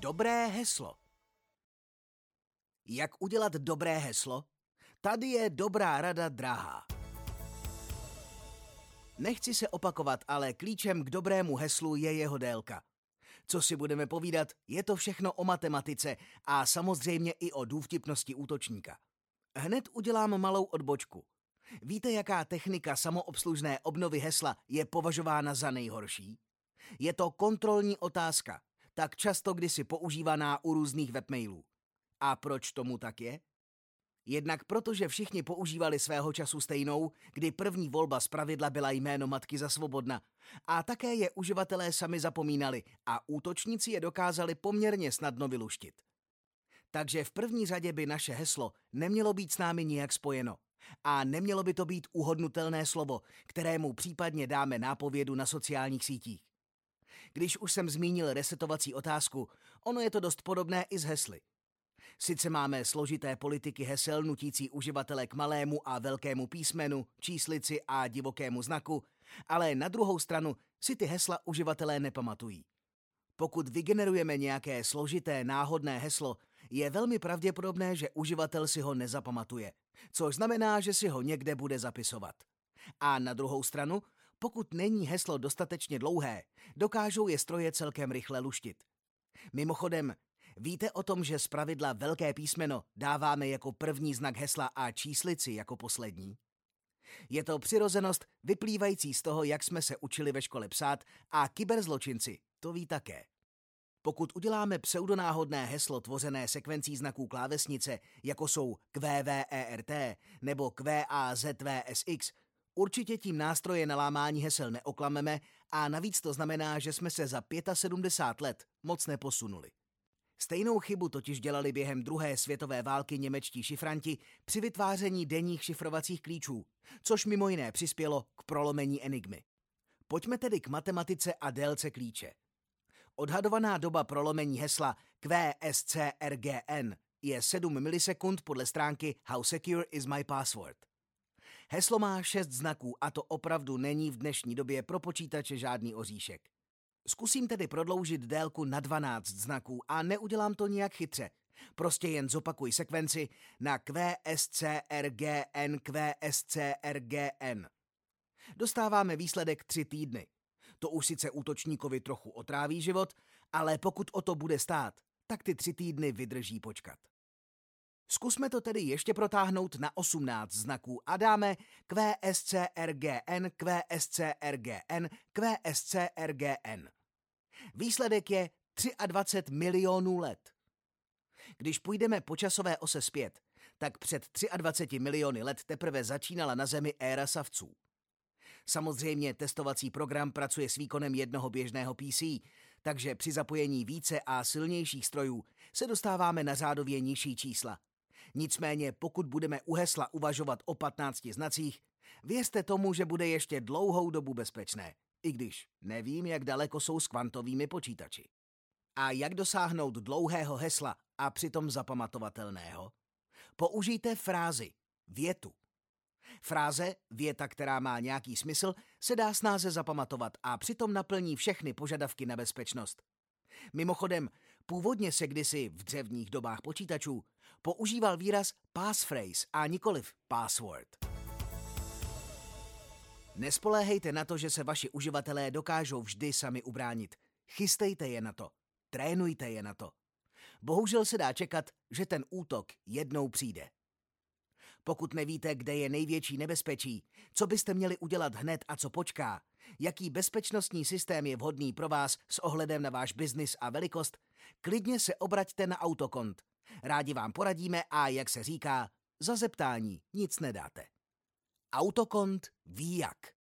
Dobré heslo. Jak udělat dobré heslo? Tady je dobrá rada drahá. Nechci se opakovat, ale klíčem k dobrému heslu je jeho délka. Co si budeme povídat, je to všechno o matematice a samozřejmě i o důvtipnosti útočníka. Hned udělám malou odbočku. Víte, jaká technika samoobslužné obnovy hesla je považována za nejhorší? Je to kontrolní otázka, tak často kdysi používaná u různých webmailů. A proč tomu tak je? Jednak protože všichni používali svého času stejnou, kdy první volba z pravidla byla jméno matky za svobodna. A také je uživatelé sami zapomínali a útočníci je dokázali poměrně snadno vyluštit. Takže v první řadě by naše heslo nemělo být s námi nijak spojeno. A nemělo by to být uhodnutelné slovo, kterému případně dáme nápovědu na sociálních sítích. Když už jsem zmínil resetovací otázku, ono je to dost podobné i s hesly. Sice máme složité politiky hesel nutící uživatele k malému a velkému písmenu, číslici a divokému znaku, ale na druhou stranu si ty hesla uživatelé nepamatují. Pokud vygenerujeme nějaké složité náhodné heslo, je velmi pravděpodobné, že uživatel si ho nezapamatuje, což znamená, že si ho někde bude zapisovat. A na druhou stranu, pokud není heslo dostatečně dlouhé, dokážou je stroje celkem rychle luštit. Mimochodem, víte o tom, že z pravidla velké písmeno dáváme jako první znak hesla a číslici jako poslední? Je to přirozenost vyplývající z toho, jak jsme se učili ve škole psát a kyberzločinci to ví také. Pokud uděláme pseudonáhodné heslo tvořené sekvencí znaků klávesnice, jako jsou QVERT nebo QAZVSX, určitě tím nástroje na lámání hesel neoklameme a navíc to znamená, že jsme se za 75 let moc neposunuli. Stejnou chybu totiž dělali během druhé světové války němečtí šifranti při vytváření denních šifrovacích klíčů, což mimo jiné přispělo k prolomení enigmy. Pojďme tedy k matematice a délce klíče. Odhadovaná doba prolomení hesla QSCRGN je 7 milisekund podle stránky How Secure is my password. Heslo má 6 znaků a to opravdu není v dnešní době pro počítače žádný oříšek. Zkusím tedy prodloužit délku na 12 znaků a neudělám to nijak chytře. Prostě jen zopakuj sekvenci na QSCRGN QSCRGN. Dostáváme výsledek 3 týdny. To už sice útočníkovi trochu otráví život, ale pokud o to bude stát, tak ty tři týdny vydrží počkat. Zkusme to tedy ještě protáhnout na 18 znaků a dáme QSCRGN, QSCRGN, QSCRGN. Výsledek je 23 milionů let. Když půjdeme po časové ose zpět, tak před 23 miliony let teprve začínala na Zemi éra savců. Samozřejmě testovací program pracuje s výkonem jednoho běžného PC, takže při zapojení více a silnějších strojů se dostáváme na řádově nižší čísla. Nicméně pokud budeme u hesla uvažovat o 15 znacích, věřte tomu, že bude ještě dlouhou dobu bezpečné, i když nevím, jak daleko jsou s kvantovými počítači. A jak dosáhnout dlouhého hesla a přitom zapamatovatelného? Použijte frázi, větu. Fráze, věta, která má nějaký smysl, se dá snáze zapamatovat a přitom naplní všechny požadavky na bezpečnost. Mimochodem, původně se kdysi v dřevních dobách počítačů používal výraz passphrase a nikoliv password. Nespoléhejte na to, že se vaši uživatelé dokážou vždy sami ubránit. Chystejte je na to. Trénujte je na to. Bohužel se dá čekat, že ten útok jednou přijde. Pokud nevíte, kde je největší nebezpečí, co byste měli udělat hned a co počká, jaký bezpečnostní systém je vhodný pro vás s ohledem na váš biznis a velikost, klidně se obraťte na Autokont. Rádi vám poradíme a, jak se říká, za zeptání nic nedáte. Autokont ví jak.